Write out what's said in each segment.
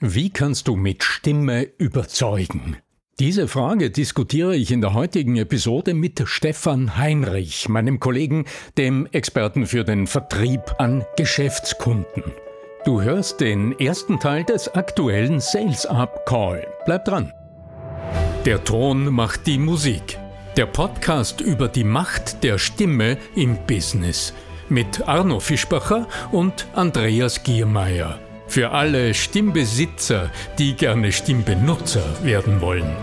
Wie kannst du mit Stimme überzeugen? Diese Frage diskutiere ich in der heutigen Episode mit Stefan Heinrich, meinem Kollegen, dem Experten für den Vertrieb an Geschäftskunden. Du hörst den ersten Teil des aktuellen Sales Up Call. Bleib dran. Der Ton macht die Musik. Der Podcast über die Macht der Stimme im Business mit Arno Fischbacher und Andreas Giermeier. Für alle Stimmbesitzer, die gerne Stimmbenutzer werden wollen.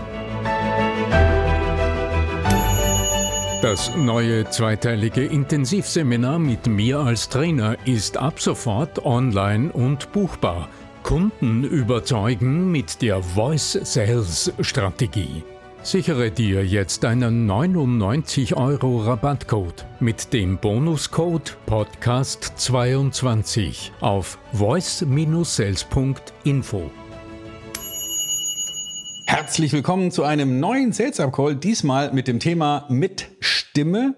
Das neue zweiteilige Intensivseminar mit mir als Trainer ist ab sofort online und buchbar. Kunden überzeugen mit der Voice Sales Strategie. Sichere dir jetzt einen 99 Euro Rabattcode mit dem Bonuscode Podcast22 auf voice-sales.info. Herzlich willkommen zu einem neuen Sales Up Call, diesmal mit dem Thema mit Stimme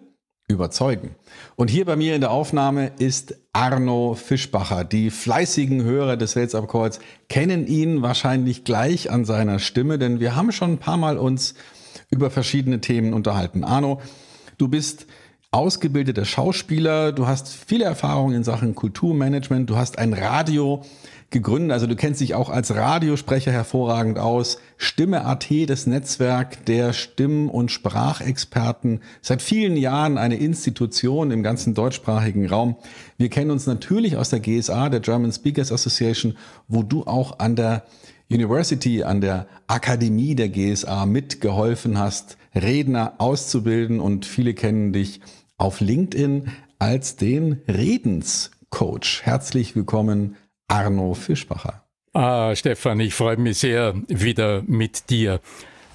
überzeugen. Und hier bei mir in der Aufnahme ist Arno Fischbacher. Die fleißigen Hörer des Sales Up Calls kennen ihn wahrscheinlich gleich an seiner Stimme, denn wir haben schon ein paar Mal uns über verschiedene Themen unterhalten. Arno, du bist ausgebildeter Schauspieler, du hast viele Erfahrungen in Sachen Kulturmanagement, du hast ein Radio gegründet. Also du kennst dich auch als Radiosprecher hervorragend aus. Stimme AT, das Netzwerk der Stimm- und Sprachexperten. Seit vielen Jahren eine Institution im ganzen deutschsprachigen Raum. Wir kennen uns natürlich aus der GSA, der German Speakers Association, wo du auch an der University, an der Akademie der GSA mitgeholfen hast, Redner auszubilden und viele kennen dich auf LinkedIn als den Redenscoach. Herzlich willkommen, Arno Fischbacher. Ah, Stefan, ich freue mich sehr, wieder mit dir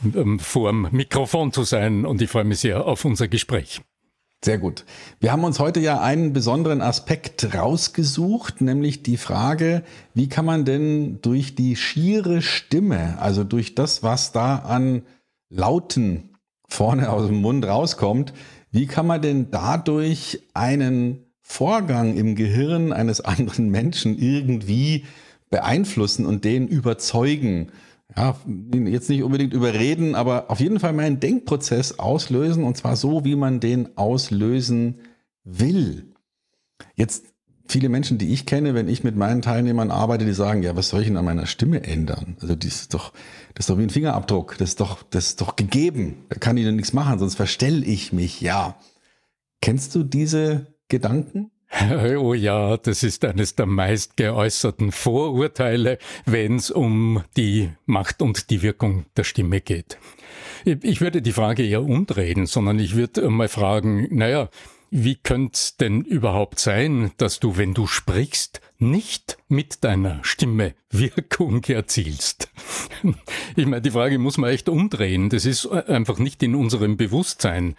ähm, vor dem Mikrofon zu sein und ich freue mich sehr auf unser Gespräch. Sehr gut. Wir haben uns heute ja einen besonderen Aspekt rausgesucht, nämlich die Frage, wie kann man denn durch die schiere Stimme, also durch das, was da an Lauten vorne aus dem Mund rauskommt, wie kann man denn dadurch einen Vorgang im Gehirn eines anderen Menschen irgendwie beeinflussen und den überzeugen. Ja, jetzt nicht unbedingt überreden, aber auf jeden Fall mal einen Denkprozess auslösen und zwar so, wie man den auslösen will. Jetzt viele Menschen, die ich kenne, wenn ich mit meinen Teilnehmern arbeite, die sagen, ja, was soll ich denn an meiner Stimme ändern? Also das ist doch, das ist doch wie ein Fingerabdruck, das ist doch, das ist doch gegeben. Da kann ich denn nichts machen, sonst verstelle ich mich, ja. Kennst du diese Gedanken? Oh ja, das ist eines der meist geäußerten Vorurteile, wenn es um die Macht und die Wirkung der Stimme geht. Ich würde die Frage eher umdrehen, sondern ich würde mal fragen, naja, wie könnte es denn überhaupt sein, dass du, wenn du sprichst, nicht mit deiner Stimme Wirkung erzielst? Ich meine, die Frage muss man echt umdrehen. Das ist einfach nicht in unserem Bewusstsein,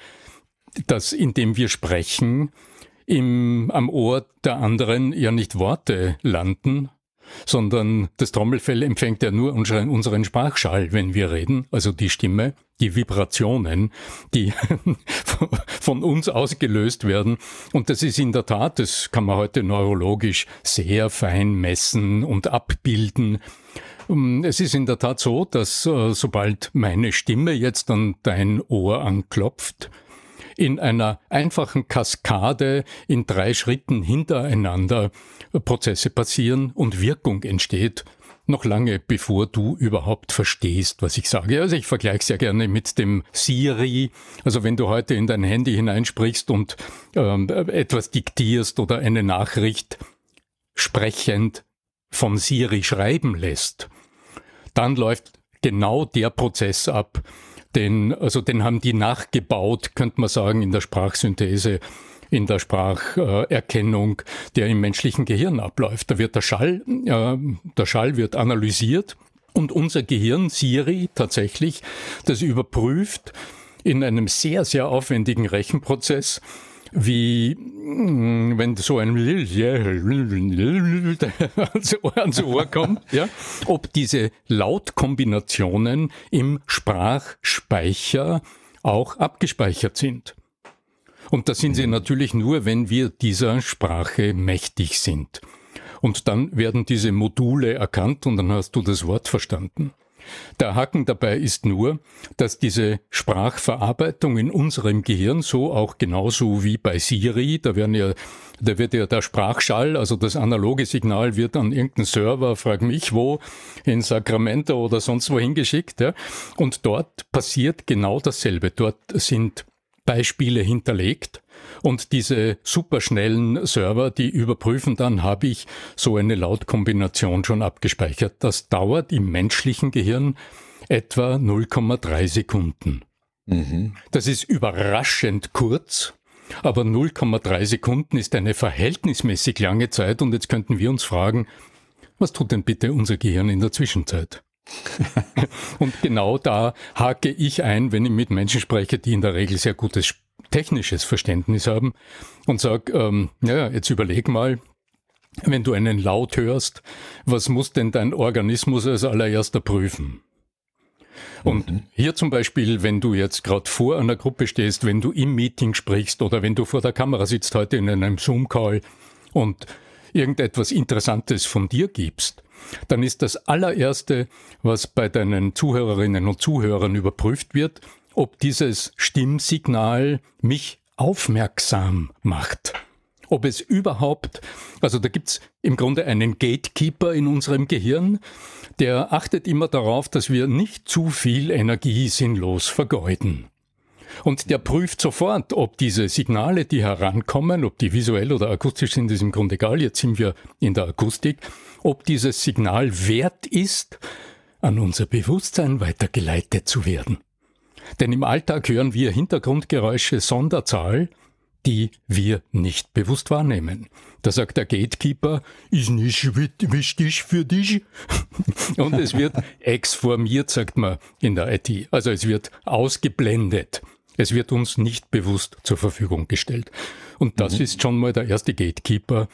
dass indem wir sprechen, im, am Ohr der anderen ja nicht Worte landen, sondern das Trommelfell empfängt ja nur unseren, unseren Sprachschall, wenn wir reden, also die Stimme, die Vibrationen, die von uns ausgelöst werden. Und das ist in der Tat, das kann man heute neurologisch sehr fein messen und abbilden. Ähm, es ist in der Tat so, dass äh, sobald meine Stimme jetzt an dein Ohr anklopft, in einer einfachen Kaskade in drei Schritten hintereinander Prozesse passieren und Wirkung entsteht, noch lange bevor du überhaupt verstehst, was ich sage. Also ich vergleiche sehr gerne mit dem Siri. Also wenn du heute in dein Handy hineinsprichst und ähm, etwas diktierst oder eine Nachricht sprechend von Siri schreiben lässt, dann läuft genau der Prozess ab, den, also den haben die nachgebaut, könnte man sagen, in der Sprachsynthese, in der Spracherkennung, der im menschlichen Gehirn abläuft. Da wird der Schall, äh, der Schall wird analysiert und unser Gehirn, Siri, tatsächlich, das überprüft in einem sehr, sehr aufwendigen Rechenprozess, wie mm, wenn so ein ans Ohr kommt, ja, ob diese Lautkombinationen im Sprachspeicher auch abgespeichert sind. Und das sind sie natürlich nur, wenn wir dieser Sprache mächtig sind. Und dann werden diese Module erkannt und dann hast du das Wort verstanden. Der Haken dabei ist nur, dass diese Sprachverarbeitung in unserem Gehirn so auch genauso wie bei Siri, da werden ja, da wird ja der Sprachschall, also das analoge Signal wird an irgendeinen Server, frag mich wo, in Sacramento oder sonst wo hingeschickt, ja. Und dort passiert genau dasselbe. Dort sind Beispiele hinterlegt und diese superschnellen Server, die überprüfen dann, habe ich so eine Lautkombination schon abgespeichert. Das dauert im menschlichen Gehirn etwa 0,3 Sekunden. Mhm. Das ist überraschend kurz, aber 0,3 Sekunden ist eine verhältnismäßig lange Zeit und jetzt könnten wir uns fragen, was tut denn bitte unser Gehirn in der Zwischenzeit? und genau da hake ich ein, wenn ich mit Menschen spreche, die in der Regel sehr gutes technisches Verständnis haben und sage, ähm, ja, jetzt überleg mal, wenn du einen Laut hörst, was muss denn dein Organismus als allererster prüfen? Und mhm. hier zum Beispiel, wenn du jetzt gerade vor einer Gruppe stehst, wenn du im Meeting sprichst oder wenn du vor der Kamera sitzt heute in einem Zoom-Call und irgendetwas Interessantes von dir gibst, dann ist das allererste, was bei deinen Zuhörerinnen und Zuhörern überprüft wird, ob dieses Stimmsignal mich aufmerksam macht. Ob es überhaupt, also da gibt's im Grunde einen Gatekeeper in unserem Gehirn, der achtet immer darauf, dass wir nicht zu viel Energie sinnlos vergeuden. Und der prüft sofort, ob diese Signale, die herankommen, ob die visuell oder akustisch sind, ist im Grunde egal, jetzt sind wir in der Akustik, ob dieses Signal wert ist, an unser Bewusstsein weitergeleitet zu werden. Denn im Alltag hören wir Hintergrundgeräusche Sonderzahl, die wir nicht bewusst wahrnehmen. Da sagt der Gatekeeper, ist nicht wichtig für dich. Und es wird exformiert, sagt man in der IT. Also es wird ausgeblendet. Es wird uns nicht bewusst zur Verfügung gestellt. Und das mhm. ist schon mal der erste Gatekeeper.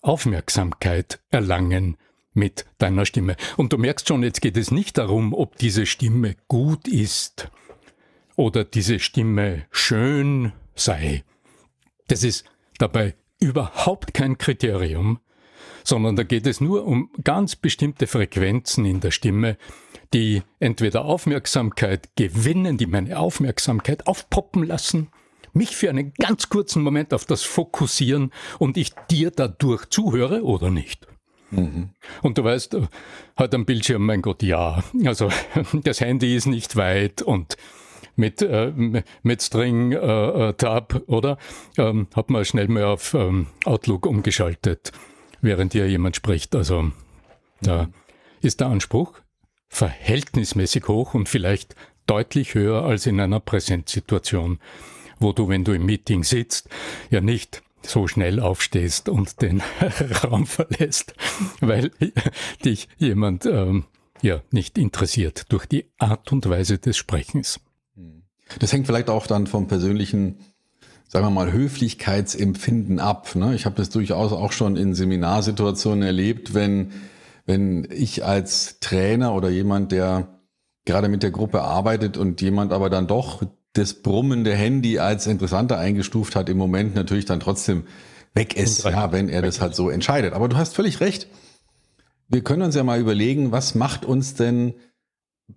Aufmerksamkeit erlangen mit deiner Stimme. Und du merkst schon, jetzt geht es nicht darum, ob diese Stimme gut ist oder diese Stimme schön sei. Das ist dabei überhaupt kein Kriterium, sondern da geht es nur um ganz bestimmte Frequenzen in der Stimme, die entweder Aufmerksamkeit gewinnen, die meine Aufmerksamkeit aufpoppen lassen, mich für einen ganz kurzen Moment auf das fokussieren und ich dir dadurch zuhöre oder nicht. Mhm. Und du weißt, hat am Bildschirm, mein Gott, ja. Also das Handy ist nicht weit und mit, äh, mit String äh, äh, Tab, oder? Ähm, hat man schnell mal auf ähm, Outlook umgeschaltet, während hier jemand spricht. Also da ist der Anspruch verhältnismäßig hoch und vielleicht deutlich höher als in einer Präsenzsituation, wo du, wenn du im Meeting sitzt, ja nicht so schnell aufstehst und den Raum verlässt, weil dich jemand ähm, ja nicht interessiert durch die Art und Weise des Sprechens. Das hängt vielleicht auch dann vom persönlichen, sagen wir mal, Höflichkeitsempfinden ab. Ne? Ich habe das durchaus auch schon in Seminarsituationen erlebt, wenn, wenn ich als Trainer oder jemand, der gerade mit der Gruppe arbeitet und jemand aber dann doch das brummende Handy als interessanter eingestuft hat, im Moment natürlich dann trotzdem weg ist, ja, wenn er das halt so entscheidet. Aber du hast völlig recht. Wir können uns ja mal überlegen, was macht uns denn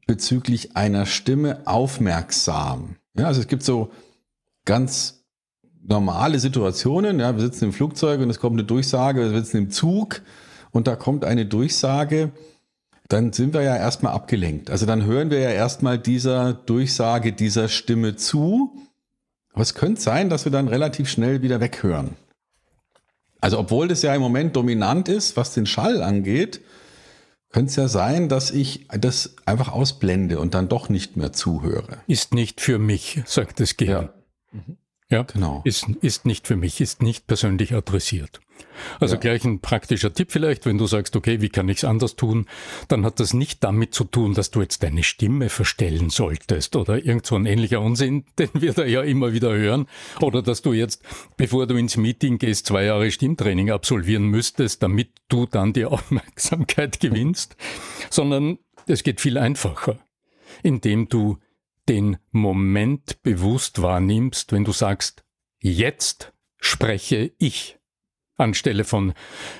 bezüglich einer Stimme aufmerksam. Ja, also es gibt so ganz normale Situationen. Ja, wir sitzen im Flugzeug und es kommt eine Durchsage, wir sitzen im Zug und da kommt eine Durchsage, dann sind wir ja erstmal abgelenkt. Also dann hören wir ja erstmal dieser Durchsage, dieser Stimme zu. Aber es könnte sein, dass wir dann relativ schnell wieder weghören. Also obwohl das ja im Moment dominant ist, was den Schall angeht, könnte es ja sein, dass ich das einfach ausblende und dann doch nicht mehr zuhöre. Ist nicht für mich, sagt das Gehirn. Ja. Mhm. Ja, genau. Ist, ist nicht für mich, ist nicht persönlich adressiert. Also ja. gleich ein praktischer Tipp vielleicht, wenn du sagst, okay, wie kann ich es anders tun, dann hat das nicht damit zu tun, dass du jetzt deine Stimme verstellen solltest oder irgend so ein ähnlicher Unsinn, den wir da ja immer wieder hören, oder dass du jetzt, bevor du ins Meeting gehst, zwei Jahre Stimmtraining absolvieren müsstest, damit du dann die Aufmerksamkeit gewinnst, sondern es geht viel einfacher, indem du den Moment bewusst wahrnimmst, wenn du sagst, jetzt spreche ich. Anstelle von,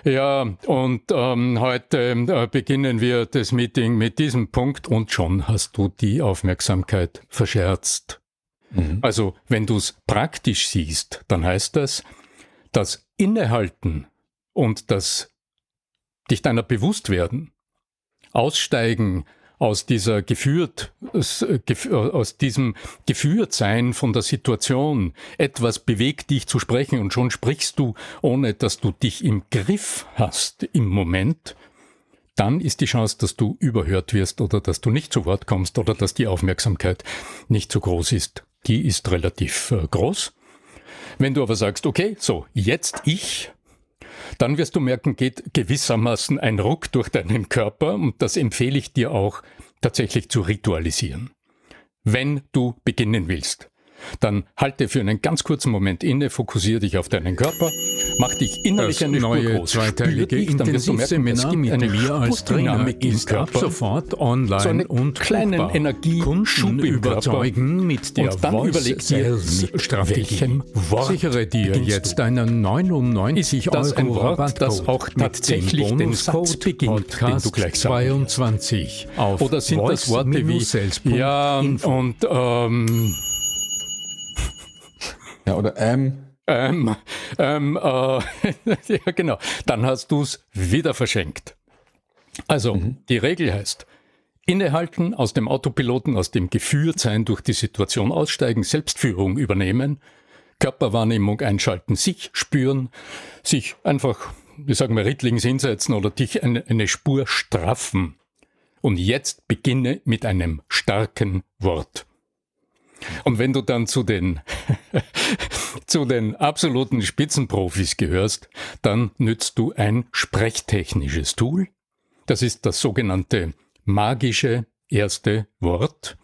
ja, und ähm, heute äh, beginnen wir das Meeting mit diesem Punkt und schon hast du die Aufmerksamkeit verscherzt. Mhm. Also wenn du es praktisch siehst, dann heißt das, das Innehalten und das dich deiner bewusst werden, aussteigen aus dieser geführt, aus diesem Geführtsein von der Situation. Etwas bewegt dich zu sprechen und schon sprichst du, ohne dass du dich im Griff hast im Moment. Dann ist die Chance, dass du überhört wirst oder dass du nicht zu Wort kommst oder dass die Aufmerksamkeit nicht so groß ist. Die ist relativ äh, groß. Wenn du aber sagst, okay, so, jetzt ich, dann wirst du merken, geht gewissermaßen ein Ruck durch deinen Körper und das empfehle ich dir auch tatsächlich zu ritualisieren. Wenn du beginnen willst, dann halte für einen ganz kurzen Moment inne, fokussiere dich auf deinen Körper, mach dich innerlich das eine neue groß. zweiteilige dich, dann wirst du merken, es gibt mit eine mir als Trainer im ab Körper. sofort online so einen und kleinen buchbar. Energieschub Kunden überzeugen mit der Und dann Voice überleg dir, Strategie. Wort Sichere dir jetzt du? einen 99 Ist das ein Euro Wort, Rabattcode das auch tatsächlich mit dem den Satz beginnt, den du gleich sagen 22 auf Oder sind das Worte wie ja und ähm, Ja, oder ähm, ähm, ähm, äh, ja genau, dann hast du es wieder verschenkt. Also die Regel heißt, innehalten, aus dem Autopiloten, aus dem Geführtsein durch die Situation aussteigen, Selbstführung übernehmen, Körperwahrnehmung einschalten, sich spüren, sich einfach, wie sagen wir, rittlings hinsetzen oder dich eine, eine Spur straffen. Und jetzt beginne mit einem starken Wort. Und wenn du dann zu den, zu den absoluten Spitzenprofis gehörst, dann nützt du ein sprechtechnisches Tool. Das ist das sogenannte magische erste Wort,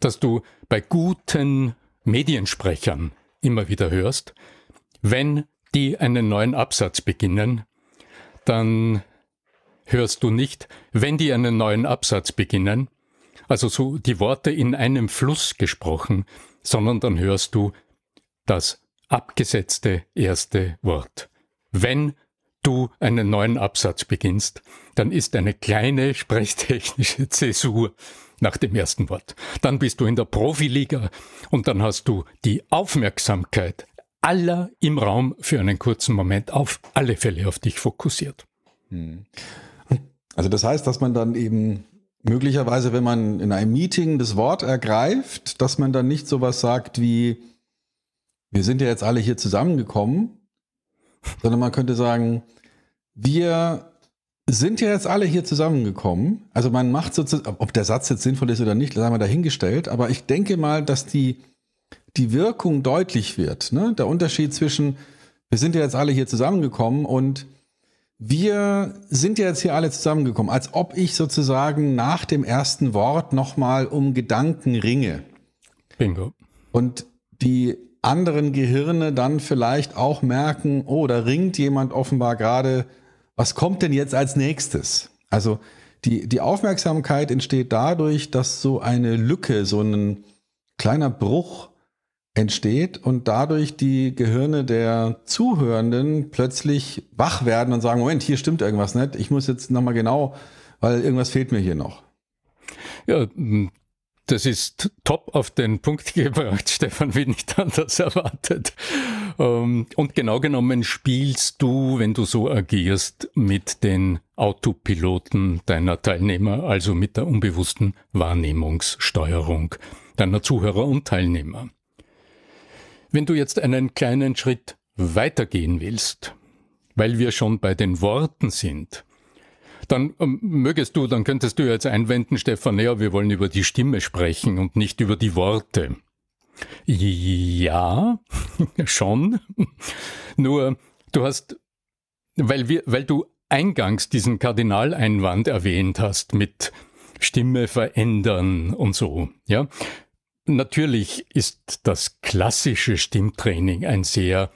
das du bei guten Mediensprechern immer wieder hörst. Wenn die einen neuen Absatz beginnen, dann hörst du nicht, wenn die einen neuen Absatz beginnen, also so die Worte in einem Fluss gesprochen, sondern dann hörst du das abgesetzte erste Wort. Wenn du einen neuen Absatz beginnst, dann ist eine kleine sprechtechnische Zäsur nach dem ersten Wort. Dann bist du in der Profiliga und dann hast du die Aufmerksamkeit aller im Raum für einen kurzen Moment auf alle Fälle auf dich fokussiert. also das heißt, dass man dann eben möglicherweise, wenn man in einem Meeting das Wort ergreift, dass man dann nicht sowas sagt wie, wir sind ja jetzt alle hier zusammengekommen, sondern man könnte sagen, wir sind ja jetzt alle hier zusammengekommen. Also man macht sozusagen, ob der Satz jetzt sinnvoll ist oder nicht, haben wir dahingestellt, aber ich denke mal, dass die, die Wirkung deutlich wird. Ne? Der Unterschied zwischen, wir sind ja jetzt alle hier zusammengekommen und wir sind ja jetzt hier alle zusammengekommen, als ob ich sozusagen nach dem ersten Wort nochmal um Gedanken ringe. Bingo. Und die anderen Gehirne dann vielleicht auch merken, oh, da ringt jemand offenbar gerade, was kommt denn jetzt als nächstes? Also die, die Aufmerksamkeit entsteht dadurch, dass so eine Lücke, so ein kleiner Bruch entsteht und dadurch die Gehirne der Zuhörenden plötzlich wach werden und sagen, Moment, hier stimmt irgendwas nicht, ich muss jetzt nochmal genau, weil irgendwas fehlt mir hier noch. Ja, das ist top auf den Punkt gebracht, Stefan, wie nicht anders erwartet. Ähm, und genau genommen spielst du, wenn du so agierst, mit den Autopiloten deiner Teilnehmer, also mit der unbewussten Wahrnehmungssteuerung deiner Zuhörer und Teilnehmer. Wenn du jetzt einen kleinen Schritt weitergehen willst, weil wir schon bei den Worten sind, dann ähm, mögest du, dann könntest du jetzt einwenden, Stefan, ja, wir wollen über die Stimme sprechen und nicht über die Worte. Ja, schon. Nur, du hast, weil wir, weil du eingangs diesen Kardinaleinwand erwähnt hast mit Stimme verändern und so, ja. Natürlich ist das klassische Stimmtraining ein sehr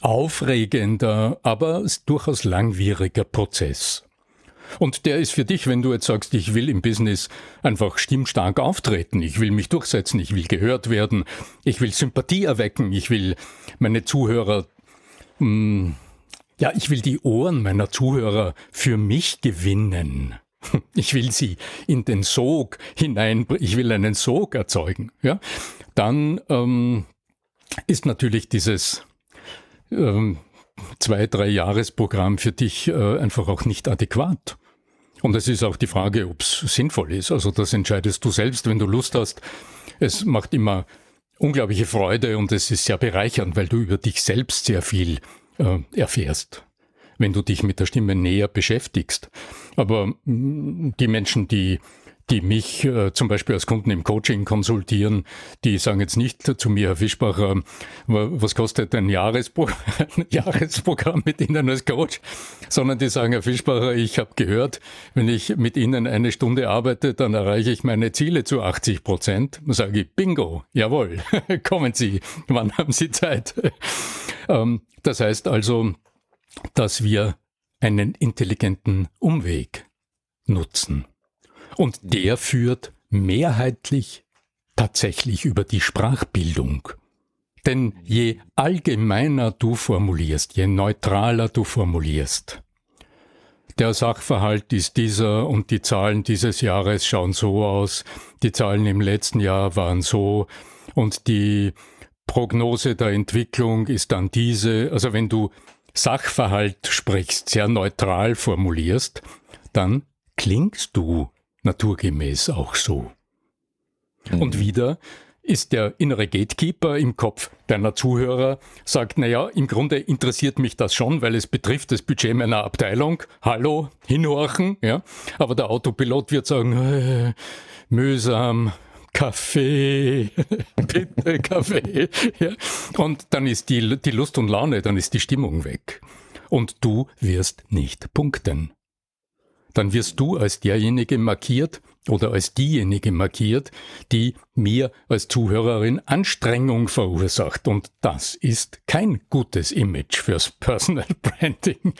aufregender, aber durchaus langwieriger Prozess. Und der ist für dich, wenn du jetzt sagst, ich will im Business einfach stimmstark auftreten, ich will mich durchsetzen, ich will gehört werden, ich will Sympathie erwecken, ich will meine Zuhörer mh, Ja, ich will die Ohren meiner Zuhörer für mich gewinnen. Ich will sie in den Sog hinein, ich will einen Sog erzeugen. Ja, dann ähm, ist natürlich dieses ähm, zwei, drei Jahresprogramm für dich äh, einfach auch nicht adäquat. Und es ist auch die Frage, ob es sinnvoll ist. Also das entscheidest du selbst, wenn du Lust hast. Es macht immer unglaubliche Freude und es ist sehr bereichernd, weil du über dich selbst sehr viel äh, erfährst, wenn du dich mit der Stimme näher beschäftigst. Aber mh, die Menschen, die die mich äh, zum Beispiel als Kunden im Coaching konsultieren, die sagen jetzt nicht zu mir, Herr Fischbacher, was kostet ein Jahrespro Jahresprogramm mit Ihnen als Coach, sondern die sagen, Herr Fischbacher, ich habe gehört, wenn ich mit Ihnen eine Stunde arbeite, dann erreiche ich meine Ziele zu 80 Prozent. Dann sage ich, bingo, jawohl, kommen Sie, wann haben Sie Zeit? ähm, das heißt also, dass wir einen intelligenten Umweg nutzen. Und der führt mehrheitlich tatsächlich über die Sprachbildung. Denn je allgemeiner du formulierst, je neutraler du formulierst, der Sachverhalt ist dieser und die Zahlen dieses Jahres schauen so aus, die Zahlen im letzten Jahr waren so und die Prognose der Entwicklung ist dann diese. Also wenn du Sachverhalt sprichst, sehr neutral formulierst, dann klingst du naturgemäß auch so. Mhm. Und wieder ist der innere Gatekeeper im Kopf deiner Zuhörer, sagt, naja, im Grunde interessiert mich das schon, weil es betrifft das Budget meiner Abteilung. Hallo, hinhorchen, ja. Aber der Autopilot wird sagen, äh, mühsam, Kaffee, bitte Kaffee. Ja. Und dann ist die, die Lust und Laune, dann ist die Stimmung weg. Und du wirst nicht punkten dann wirst du als derjenige markiert oder als diejenige markiert, die mir als Zuhörerin Anstrengung verursacht. Und das ist kein gutes Image fürs Personal Branding.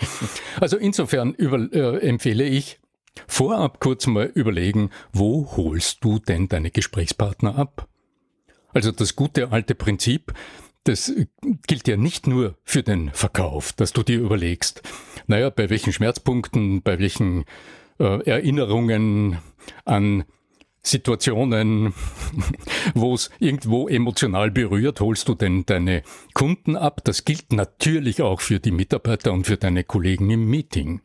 Also insofern über, äh, empfehle ich, vorab kurz mal überlegen, wo holst du denn deine Gesprächspartner ab? Also das gute alte Prinzip, das gilt ja nicht nur für den Verkauf, dass du dir überlegst, naja, bei welchen Schmerzpunkten, bei welchen äh, Erinnerungen an Situationen, wo es irgendwo emotional berührt, holst du denn deine Kunden ab. Das gilt natürlich auch für die Mitarbeiter und für deine Kollegen im Meeting.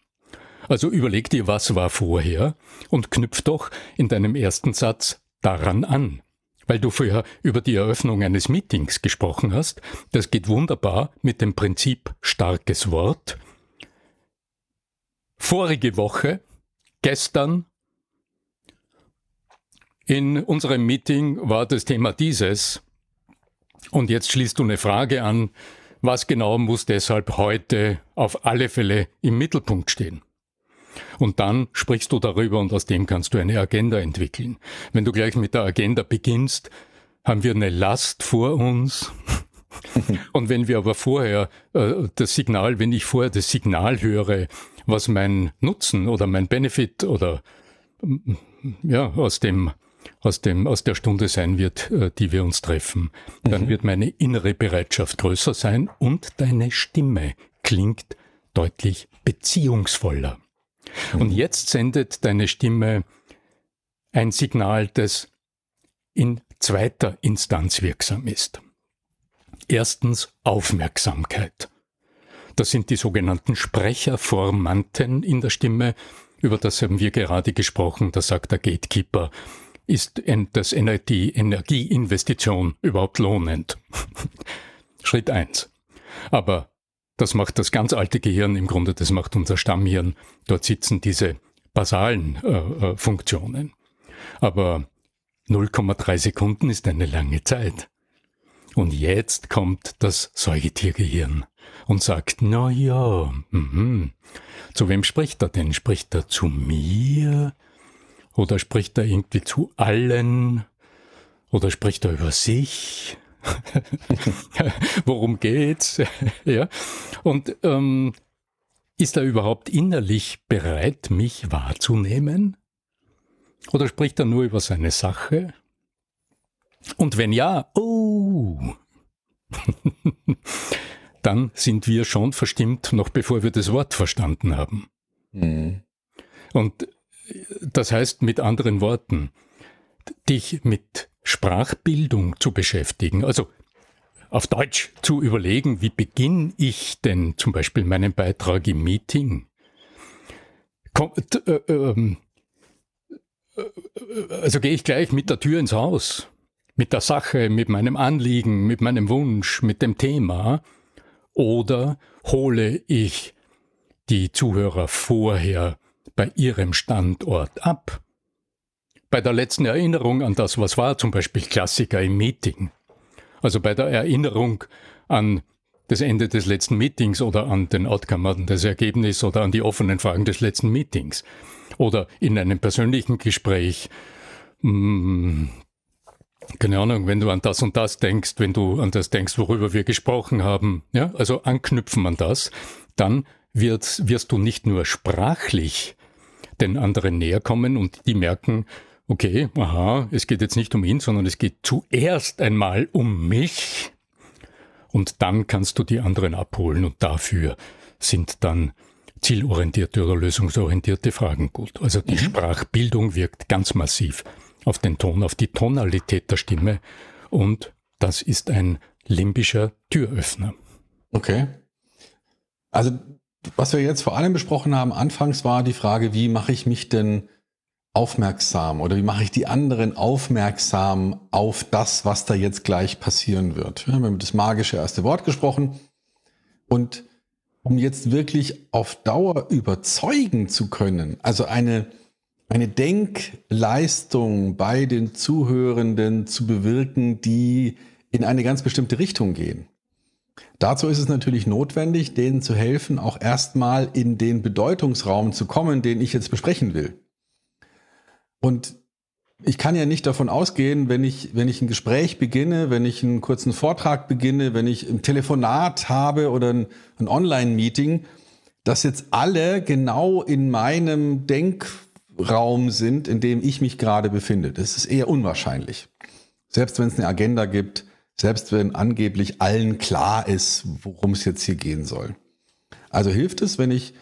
Also überleg dir, was war vorher und knüpf doch in deinem ersten Satz daran an weil du vorher über die Eröffnung eines Meetings gesprochen hast. Das geht wunderbar mit dem Prinzip starkes Wort. Vorige Woche, gestern, in unserem Meeting war das Thema dieses. Und jetzt schließt du eine Frage an, was genau muss deshalb heute auf alle Fälle im Mittelpunkt stehen? Und dann sprichst du darüber und aus dem kannst du eine Agenda entwickeln. Wenn du gleich mit der Agenda beginnst, haben wir eine Last vor uns. und wenn wir aber vorher äh, das Signal, wenn ich vorher das Signal höre, was mein Nutzen oder mein Benefit oder ja, aus dem aus dem aus der Stunde sein wird, äh, die wir uns treffen, dann mhm. wird meine innere Bereitschaft größer sein und deine Stimme klingt deutlich beziehungsvoller. Und jetzt sendet deine Stimme ein Signal, das in zweiter Instanz wirksam ist. Erstens Aufmerksamkeit. Das sind die sogenannten Sprecherformanten in der Stimme. Über das haben wir gerade gesprochen. Da sagt der Gatekeeper, ist das die Energieinvestition überhaupt lohnend? Schritt eins. Aber das macht das ganz alte Gehirn im Grunde, das macht unser Stammhirn. Dort sitzen diese basalen äh, äh Funktionen. Aber 0,3 Sekunden ist eine lange Zeit. Und jetzt kommt das Säugetiergehirn und sagt, na ja, mhm. zu wem spricht er denn? Spricht er zu mir? Oder spricht er irgendwie zu allen? Oder spricht er über sich? Worum geht's? ja. Und ähm, ist er überhaupt innerlich bereit, mich wahrzunehmen? Oder spricht er nur über seine Sache? Und wenn ja, oh, dann sind wir schon verstimmt, noch bevor wir das Wort verstanden haben. Mhm. Und das heißt mit anderen Worten, dich mit Sprachbildung zu beschäftigen, also auf Deutsch zu überlegen, wie beginne ich denn zum Beispiel meinen Beitrag im Meeting? Kommt, äh, äh, also gehe ich gleich mit der Tür ins Haus, mit der Sache, mit meinem Anliegen, mit meinem Wunsch, mit dem Thema, oder hole ich die Zuhörer vorher bei ihrem Standort ab? Bei der letzten Erinnerung an das, was war, zum Beispiel Klassiker im Meeting, also bei der Erinnerung an das Ende des letzten Meetings oder an den Outcome, an das Ergebnis oder an die offenen Fragen des letzten Meetings? Oder in einem persönlichen Gespräch, mh, hm, keine Ahnung, wenn du an das und das denkst, wenn du an das denkst, worüber wir gesprochen haben, ja, also anknüpfen an das, dann wird, wirst du nicht nur sprachlich den anderen näher kommen und die merken, okay, aha, es geht jetzt nicht um ihn, sondern es geht zuerst einmal um mich. Und dann kannst du die anderen abholen und dafür sind dann zielorientierte oder lösungsorientierte Fragen gut. Also die mhm. Sprachbildung wirkt ganz massiv auf den Ton, auf die Tonalität der Stimme und das ist ein limbischer Türöffner. Okay. Also was wir jetzt vor allem besprochen haben, anfangs war die Frage, wie mache ich mich denn aufmerksam oder wie mache ich die anderen aufmerksam auf das, was da jetzt gleich passieren wird. Wir haben das magische erste Wort gesprochen und um jetzt wirklich auf Dauer überzeugen zu können, also eine, eine Denkleistung bei den Zuhörenden zu bewirken, die in eine ganz bestimmte Richtung gehen. Dazu ist es natürlich notwendig, denen zu helfen, auch erstmal in den Bedeutungsraum zu kommen, den ich jetzt besprechen will. Und ich kann ja nicht davon ausgehen, wenn ich, wenn ich ein Gespräch beginne, wenn ich einen kurzen Vortrag beginne, wenn ich ein Telefonat habe oder ein, ein Online-Meeting, dass jetzt alle genau in meinem Denkraum sind, in dem ich mich gerade befinde. Das ist eher unwahrscheinlich. Selbst wenn es eine Agenda gibt, selbst wenn angeblich allen klar ist, worum es jetzt hier gehen soll. Also hilft es, wenn ich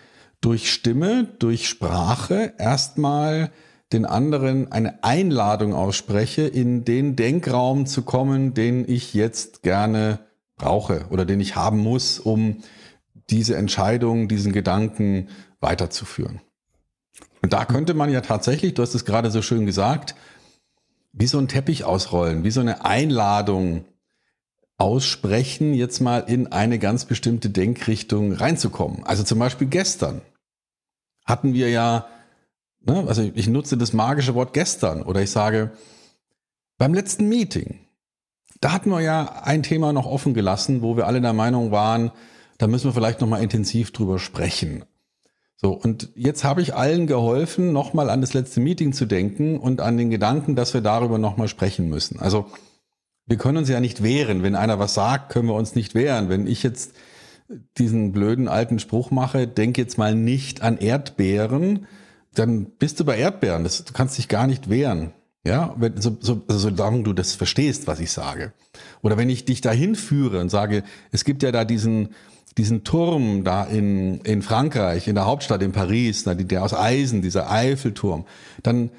durch Stimme, durch Sprache erstmal den anderen eine Einladung ausspreche, in den Denkraum zu kommen, den ich jetzt gerne brauche oder den ich haben muss, um diese Entscheidung, diesen Gedanken weiterzuführen. Und da könnte man ja tatsächlich, du hast es gerade so schön gesagt, wie so ein Teppich ausrollen, wie so eine Einladung aussprechen, jetzt mal in eine ganz bestimmte Denkrichtung reinzukommen. Also zum Beispiel gestern hatten wir ja Ne? Also ich nutze das magische Wort gestern oder ich sage, beim letzten Meeting, da hatten wir ja ein Thema noch offen gelassen, wo wir alle der Meinung waren, da müssen wir vielleicht nochmal intensiv drüber sprechen. So, und jetzt habe ich allen geholfen, nochmal an das letzte Meeting zu denken und an den Gedanken, dass wir darüber nochmal sprechen müssen. Also wir können uns ja nicht wehren. Wenn einer was sagt, können wir uns nicht wehren. Wenn ich jetzt diesen blöden alten Spruch mache, denk jetzt mal nicht an Erdbeeren, dann bist du bei Erdbeeren. Das, du kannst dich gar nicht wehren. Ja, wenn, so, so, also solange du das verstehst, was ich sage. Oder wenn ich dich dahin führe und sage, es gibt ja da diesen, diesen Turm da in, in Frankreich, in der Hauptstadt in Paris, der aus Eisen, dieser Eiffelturm, dann,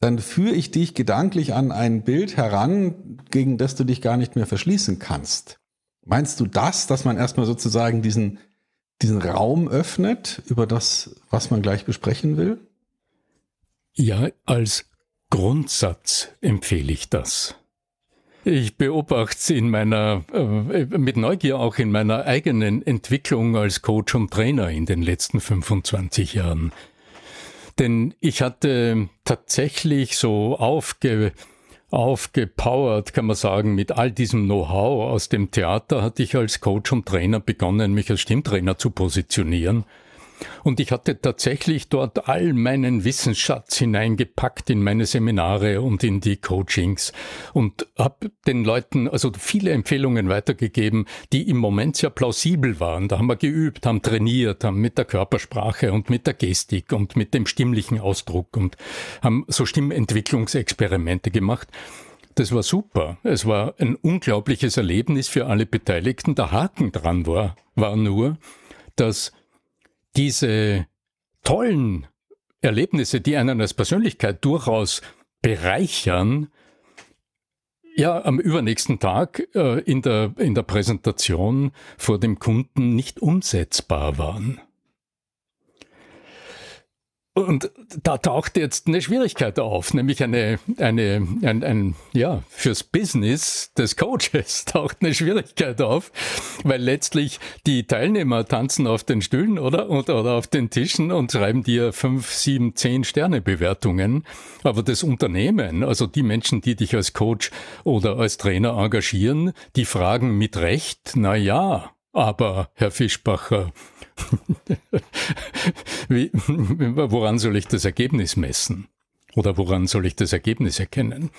dann führe ich dich gedanklich an ein Bild heran, gegen das du dich gar nicht mehr verschließen kannst. Meinst du das, dass man erstmal sozusagen diesen, diesen Raum öffnet über das, was man gleich besprechen will? Ja, als Grundsatz empfehle ich das. Ich beobachte es in meiner, äh, mit Neugier auch in meiner eigenen Entwicklung als Coach und Trainer in den letzten 25 Jahren. Denn ich hatte tatsächlich so aufge, aufgepowert, kann man sagen, mit all diesem Know-how aus dem Theater hatte ich als Coach und Trainer begonnen, mich als Stimmtrainer zu positionieren und ich hatte tatsächlich dort all meinen Wissensschatz hineingepackt in meine Seminare und in die Coachings und habe den Leuten also viele Empfehlungen weitergegeben, die im Moment sehr plausibel waren. Da haben wir geübt, haben trainiert, haben mit der Körpersprache und mit der Gestik und mit dem stimmlichen Ausdruck und haben so Stimmentwicklungsexperimente gemacht. das war super. Es war ein unglaubliches Erlebnis für alle Beteiligten. Der Haken dran war, war nur, dass diese tollen Erlebnisse, die einen als Persönlichkeit durchaus bereichern, ja, am übernächsten Tag äh, in, der, in der Präsentation vor dem Kunden nicht umsetzbar waren. Und da taucht jetzt eine Schwierigkeit auf, nämlich eine, eine, ein, ein, ja, fürs Business des Coaches taucht eine Schwierigkeit auf, weil letztlich die Teilnehmer tanzen auf den Stühlen oder, oder, oder auf den Tischen und schreiben dir fünf, sieben, zehn Sterne Bewertungen. Aber das Unternehmen, also die Menschen, die dich als Coach oder als Trainer engagieren, die fragen mit Recht, na ja, aber Herr Fischbacher, Wie, woran soll ich das Ergebnis messen? Oder woran soll ich das Ergebnis erkennen?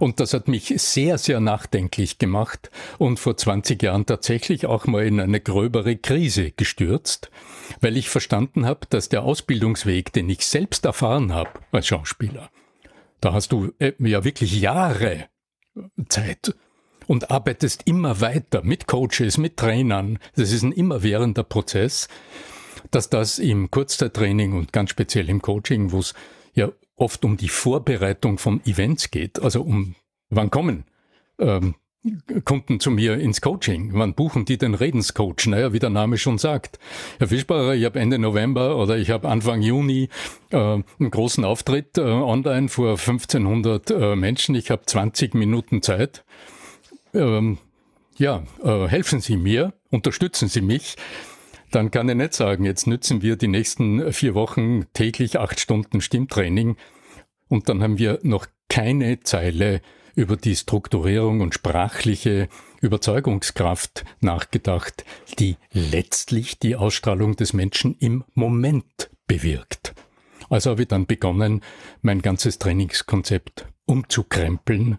Und das hat mich sehr, sehr nachdenklich gemacht und vor 20 Jahren tatsächlich auch mal in eine gröbere Krise gestürzt, weil ich verstanden habe, dass der Ausbildungsweg, den ich selbst erfahren habe als Schauspieler, da hast du äh, ja wirklich Jahre Zeit und arbeitest immer weiter mit Coaches, mit Trainern. Das ist ein immerwährender Prozess, dass das im Kurzzeittraining und ganz speziell im Coaching, wo es ja oft um die Vorbereitung von Events geht, also um wann kommen ähm, Kunden zu mir ins Coaching. Wann buchen die den Redenscoach? Naja, wie der Name schon sagt. Herr Fischbacher, ich habe Ende November oder ich habe Anfang Juni äh, einen großen Auftritt äh, online vor 1500 äh, Menschen. Ich habe 20 Minuten Zeit ähm, ja, äh, helfen Sie mir, unterstützen Sie mich, dann kann ich nicht sagen, jetzt nützen wir die nächsten vier Wochen täglich acht Stunden Stimmtraining und dann haben wir noch keine Zeile über die Strukturierung und sprachliche Überzeugungskraft nachgedacht, die letztlich die Ausstrahlung des Menschen im Moment bewirkt. Also habe ich dann begonnen, mein ganzes Trainingskonzept umzukrempeln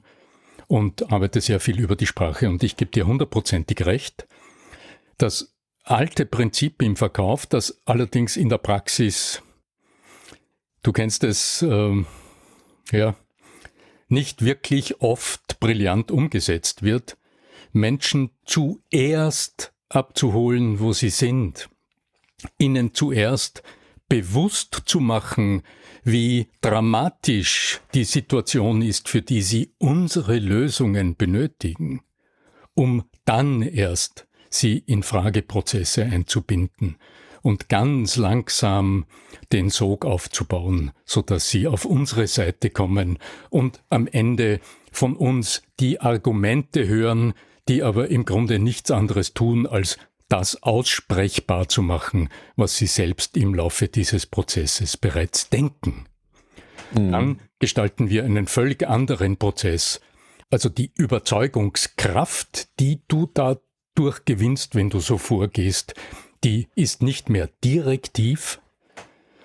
und arbeite sehr viel über die Sprache. Und ich gebe dir hundertprozentig recht. Das alte Prinzip im Verkauf, das allerdings in der Praxis, du kennst es, äh, ja, nicht wirklich oft brillant umgesetzt wird, Menschen zuerst abzuholen, wo sie sind, ihnen zuerst bewusst zu machen, wie dramatisch die Situation ist, für die sie unsere Lösungen benötigen, um dann erst sie in Frageprozesse einzubinden und ganz langsam den Sog aufzubauen, so dass sie auf unsere Seite kommen und am Ende von uns die Argumente hören, die aber im Grunde nichts anderes tun, als das aussprechbar zu machen, was sie selbst im Laufe dieses Prozesses bereits denken. Mhm. Dann gestalten wir einen völlig anderen Prozess. Also die Überzeugungskraft, die du dadurch gewinnst, wenn du so vorgehst, die ist nicht mehr direktiv,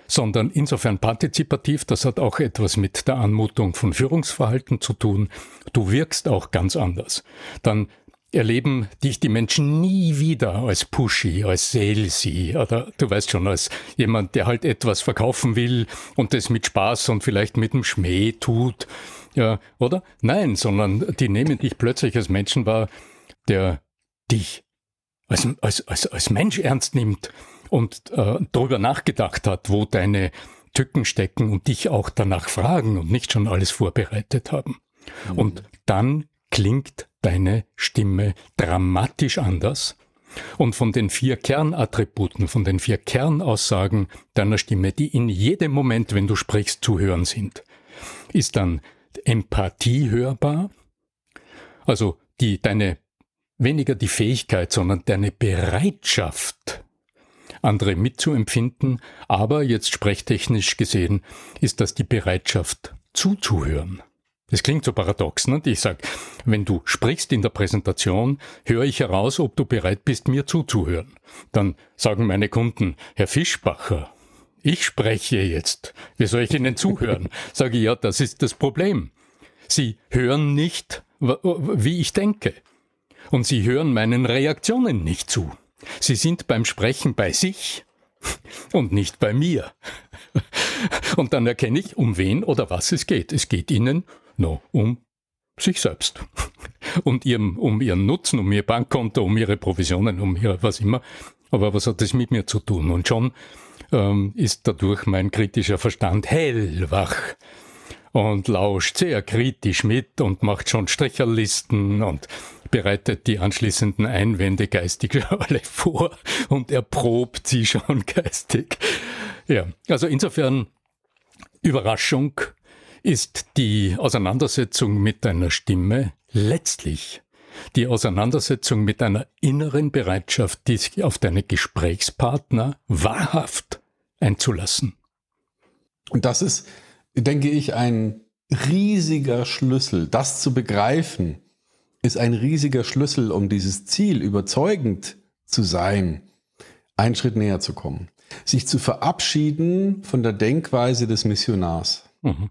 sondern insofern partizipativ, das hat auch etwas mit der Anmutung von Führungsverhalten zu tun. Du wirkst auch ganz anders. Dann erleben dich die Menschen nie wieder als Pushy, als Salesy oder du weißt schon, als jemand, der halt etwas verkaufen will und das mit Spaß und vielleicht mit dem Schmäh tut. Ja, oder? Nein, sondern die nehmen dich plötzlich als Menschen wahr, der dich als, als, als, als Mensch ernst nimmt und äh, darüber nachgedacht hat, wo deine Tücken stecken und dich auch danach fragen und nicht schon alles vorbereitet haben. Mhm. Und dann klingt deine Stimme dramatisch anders. Und von den vier Kernattributen, von den vier Kernaussagen deiner Stimme, die in jedem Moment, wenn du sprichst, zu hören sind, ist dann Empathie hörbar, also die, deine, weniger die Fähigkeit, sondern deine Bereitschaft, andere mitzuempfinden, aber jetzt sprechtechnisch gesehen ist das die Bereitschaft zuzuhören. Das klingt so paradox, ne? Ich sage, wenn du sprichst in der Präsentation, höre ich heraus, ob du bereit bist, mir zuzuhören. Dann sagen meine Kunden, Herr Fischbacher, ich spreche jetzt. Wie soll ich Ihnen zuhören? Sage ich, ja, das ist das Problem. Sie hören nicht, wie ich denke. Und Sie hören meinen Reaktionen nicht zu. Sie sind beim Sprechen bei sich und nicht bei mir. Und dann erkenne ich, um wen oder was es geht. Es geht Ihnen no, um sich selbst und ihrem, um ihren Nutzen, um ihr Bankkonto, um ihre Provisionen, um ihre was immer. Aber was hat das mit mir zu tun? Und schon ähm, ist dadurch mein kritischer Verstand hellwach und lauscht sehr kritisch mit und macht schon Stricherlisten und bereitet die anschließenden Einwände geistig alle vor und erprobt sie schon geistig. Ja, also insofern Überraschung ist die Auseinandersetzung mit deiner Stimme letztlich die Auseinandersetzung mit einer inneren Bereitschaft, dich auf deine Gesprächspartner wahrhaft einzulassen. Und das ist, denke ich, ein riesiger Schlüssel. Das zu begreifen, ist ein riesiger Schlüssel, um dieses Ziel überzeugend zu sein, einen Schritt näher zu kommen. Sich zu verabschieden von der Denkweise des Missionars. Mhm.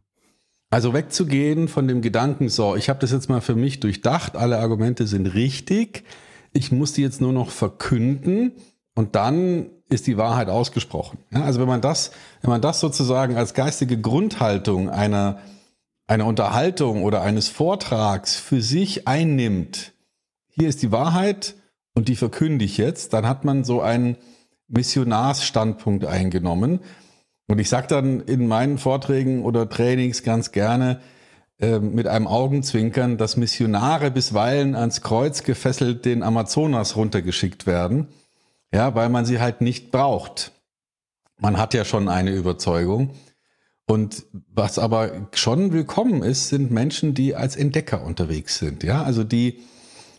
Also wegzugehen von dem Gedanken, so, ich habe das jetzt mal für mich durchdacht, alle Argumente sind richtig, ich muss die jetzt nur noch verkünden und dann ist die Wahrheit ausgesprochen. Also wenn man das, wenn man das sozusagen als geistige Grundhaltung einer, einer Unterhaltung oder eines Vortrags für sich einnimmt, hier ist die Wahrheit und die verkünde ich jetzt, dann hat man so einen Missionarsstandpunkt eingenommen. Und ich sage dann in meinen Vorträgen oder Trainings ganz gerne äh, mit einem Augenzwinkern, dass Missionare bisweilen ans Kreuz gefesselt den Amazonas runtergeschickt werden, ja, weil man sie halt nicht braucht. Man hat ja schon eine Überzeugung. Und was aber schon willkommen ist, sind Menschen, die als Entdecker unterwegs sind, ja, also die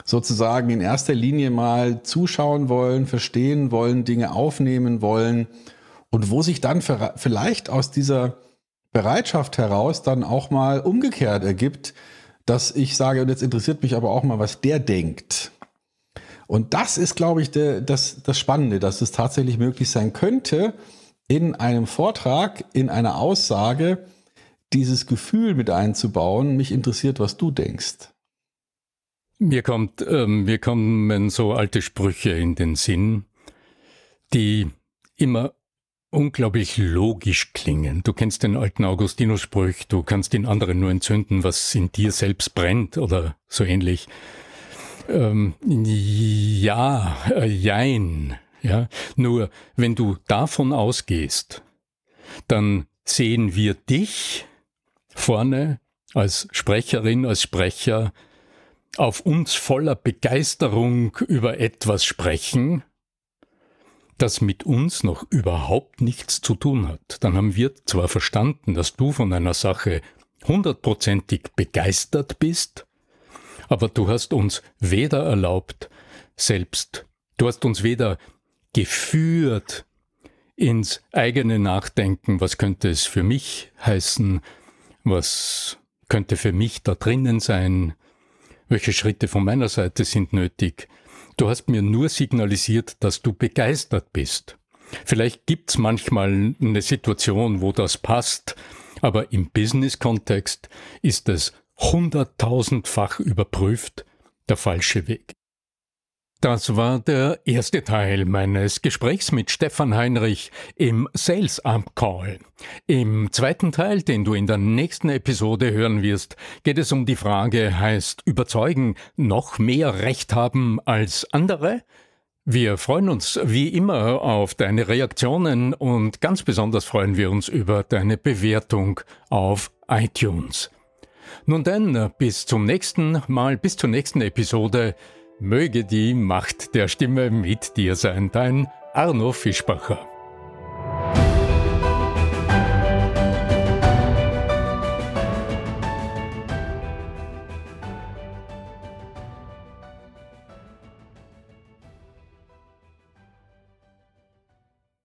sozusagen in erster Linie mal zuschauen wollen, verstehen wollen, Dinge aufnehmen wollen und wo sich dann vielleicht aus dieser Bereitschaft heraus dann auch mal umgekehrt ergibt, dass ich sage, und jetzt interessiert mich aber auch mal, was der denkt. Und das ist, glaube ich, der, das, das Spannende, dass es tatsächlich möglich sein könnte, in einem Vortrag, in einer Aussage, dieses Gefühl mit einzubauen, mich interessiert, was du denkst. Mir kommt, ähm, mir kommen so alte Sprüche in den Sinn, die immer unglaublich logisch klingen. Du kennst den alten Augustinus-Spruch, du kannst in anderen nur entzünden, was in dir selbst brennt oder so ähnlich. Ähm, ja, äh, jein. Ja, nur wenn du davon ausgehst, dann sehen wir dich vorne als Sprecherin, als Sprecher auf uns voller Begeisterung über etwas sprechen, das mit uns noch überhaupt nichts zu tun hat, dann haben wir zwar verstanden, dass du von einer Sache hundertprozentig begeistert bist, aber du hast uns weder erlaubt, selbst, du hast uns weder geführt ins eigene Nachdenken, was könnte es für mich heißen, was könnte für mich da drinnen sein, welche Schritte von meiner Seite sind nötig, Du hast mir nur signalisiert, dass du begeistert bist. Vielleicht gibt's manchmal eine Situation, wo das passt, aber im Business-Kontext ist es hunderttausendfach überprüft der falsche Weg. Das war der erste Teil meines Gesprächs mit Stefan Heinrich im Sales Amp Call. Im zweiten Teil, den du in der nächsten Episode hören wirst, geht es um die Frage, heißt überzeugen noch mehr Recht haben als andere? Wir freuen uns wie immer auf deine Reaktionen und ganz besonders freuen wir uns über deine Bewertung auf iTunes. Nun denn, bis zum nächsten Mal, bis zur nächsten Episode. Möge die Macht der Stimme mit dir sein, dein Arno Fischbacher.